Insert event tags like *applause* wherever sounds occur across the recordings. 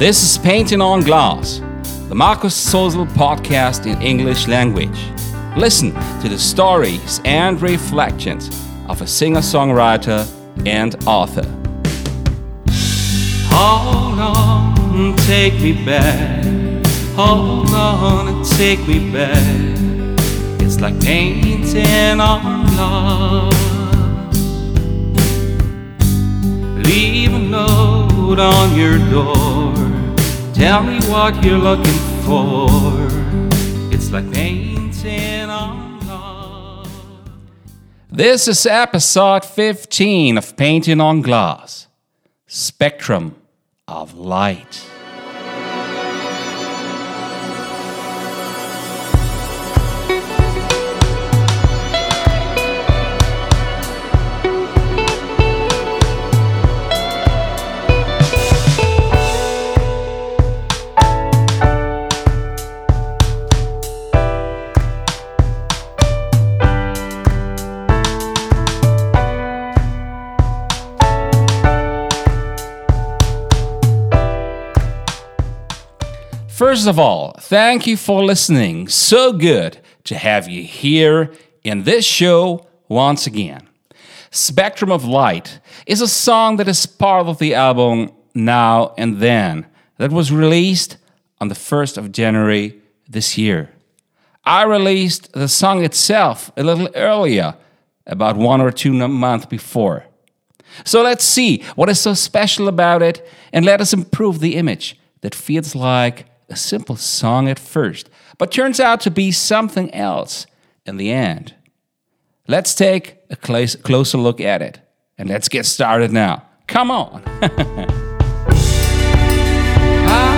This is Painting on Glass, the Markus Sozel podcast in English language. Listen to the stories and reflections of a singer songwriter and author. Hold on, take me back. Hold on take me back. It's like painting on glass. Leave a note on your door. Tell me what you're looking for. It's like painting on glass. This is episode 15 of Painting on Glass Spectrum of Light. First of all, thank you for listening. So good to have you here in this show once again. Spectrum of Light is a song that is part of the album Now and Then that was released on the 1st of January this year. I released the song itself a little earlier, about one or two months before. So let's see what is so special about it and let us improve the image that feels like a simple song at first, but turns out to be something else in the end. Let's take a closer look at it, and let's get started now. Come on! *laughs* Ah.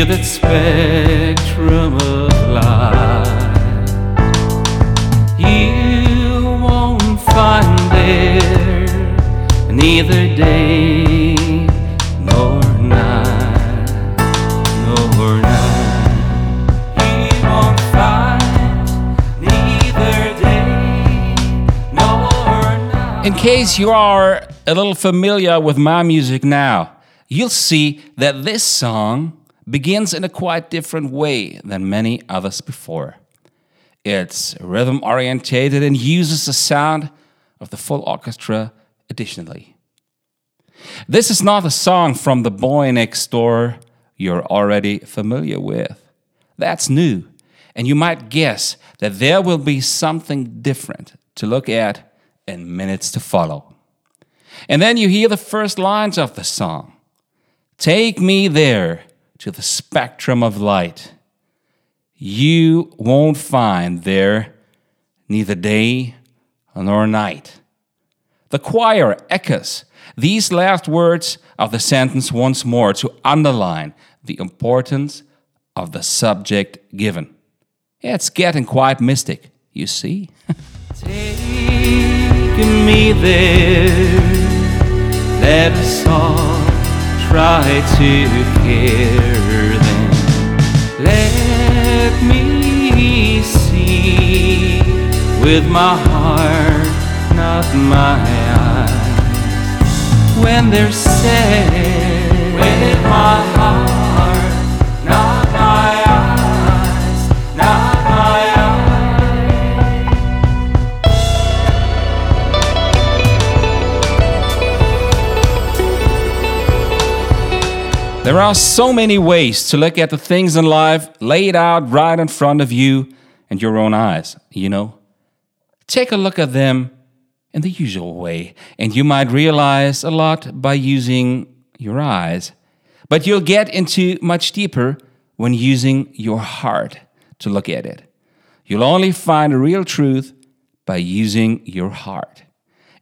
That spectrum of light. You won't find there neither day. In case you are a little familiar with my music now, you'll see that this song begins in a quite different way than many others before. It's rhythm orientated and uses the sound of the full orchestra additionally. This is not a song from the boy next door you're already familiar with. That's new, and you might guess that there will be something different to look at in minutes to follow. And then you hear the first lines of the song Take me there to the spectrum of light. You won't find there neither day nor night. The choir echoes these last words of the sentence once more to underline the importance of the subject given. It's getting quite mystic, you see. Me there, try to care then let me see with my heart not my eyes. When they're sad with my heart There are so many ways to look at the things in life laid out right in front of you and your own eyes, you know? Take a look at them in the usual way, and you might realize a lot by using your eyes. But you'll get into much deeper when using your heart to look at it. You'll only find real truth by using your heart.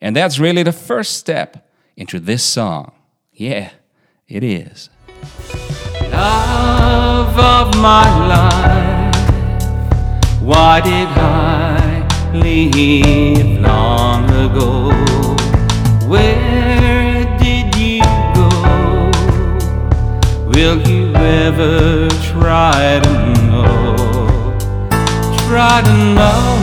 And that's really the first step into this song. Yeah, it is. Love of my life, why did I leave long ago? Where did you go? Will you ever try to know? Try to know.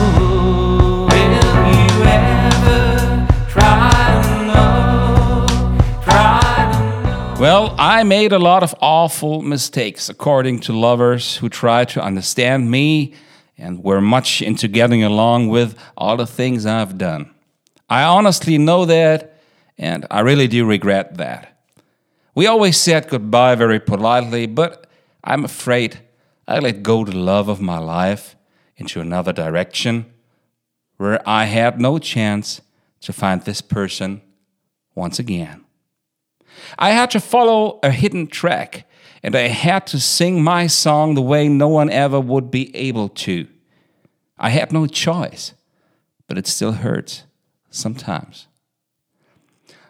Well, I made a lot of awful mistakes, according to lovers who try to understand me and were much into getting along with all the things I've done. I honestly know that and I really do regret that. We always said goodbye very politely, but I'm afraid I let go the love of my life into another direction where I had no chance to find this person once again. I had to follow a hidden track and I had to sing my song the way no one ever would be able to. I had no choice, but it still hurts sometimes.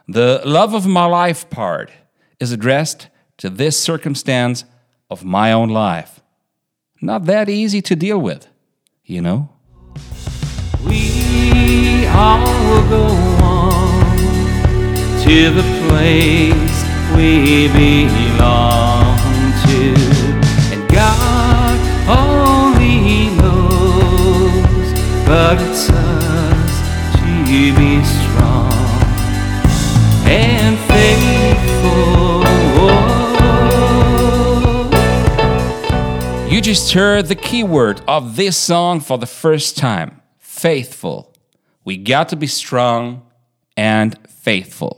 The love of my life part is addressed to this circumstance of my own life. Not that easy to deal with, you know? We all go to the place we belong to, and God only knows, but it's us to be strong and faithful. You just heard the keyword of this song for the first time faithful. We got to be strong and faithful.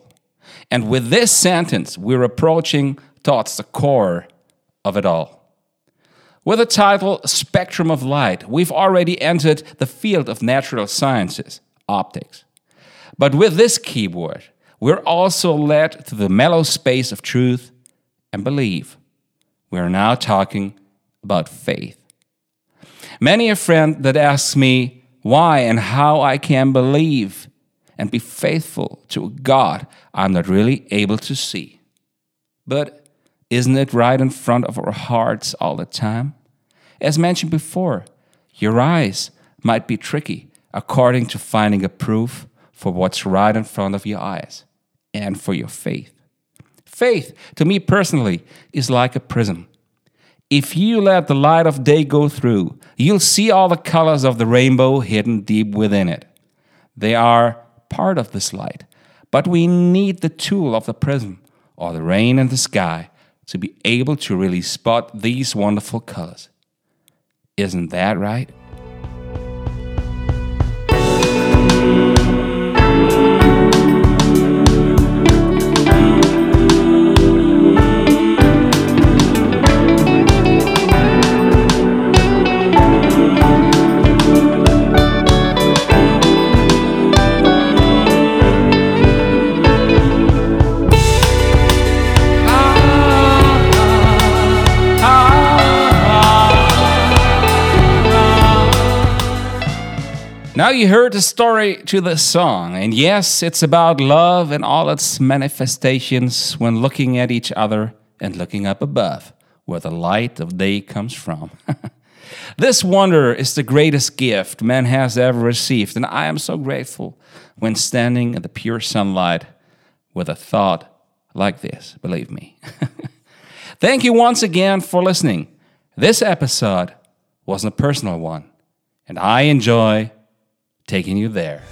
And with this sentence, we're approaching towards the core of it all. With the title Spectrum of Light, we've already entered the field of natural sciences, optics. But with this keyword, we're also led to the mellow space of truth and belief. We are now talking about faith. Many a friend that asks me why and how I can believe and be faithful to a God I'm not really able to see. But isn't it right in front of our hearts all the time? As mentioned before, your eyes might be tricky according to finding a proof for what's right in front of your eyes and for your faith. Faith, to me personally, is like a prism. If you let the light of day go through, you'll see all the colors of the rainbow hidden deep within it. They are part of this light, but we need the tool of the prism or the rain and the sky to be able to really spot these wonderful colors. Isn't that right? Now you heard the story to the song, and yes, it's about love and all its manifestations when looking at each other and looking up above, where the light of day comes from. *laughs* this wonder is the greatest gift man has ever received, and I am so grateful when standing in the pure sunlight with a thought like this, believe me. *laughs* Thank you once again for listening. This episode wasn't a personal one, and I enjoy taking you there.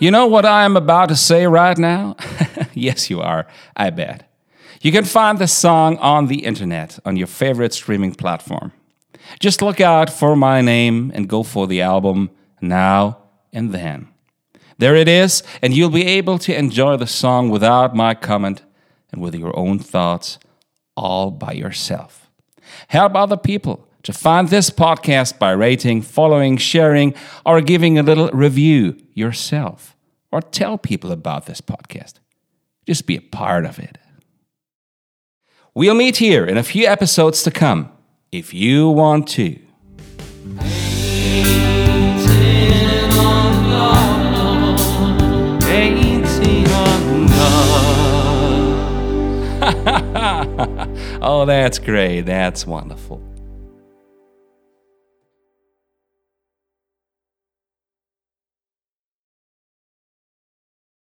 You know what I am about to say right now? *laughs* yes, you are, I bet. You can find the song on the internet on your favorite streaming platform. Just look out for my name and go for the album Now and Then. There it is, and you'll be able to enjoy the song without my comment and with your own thoughts all by yourself. Help other people to find this podcast by rating, following, sharing, or giving a little review yourself. Or tell people about this podcast. Just be a part of it. We'll meet here in a few episodes to come if you want to. *laughs* oh, that's great. That's wonderful.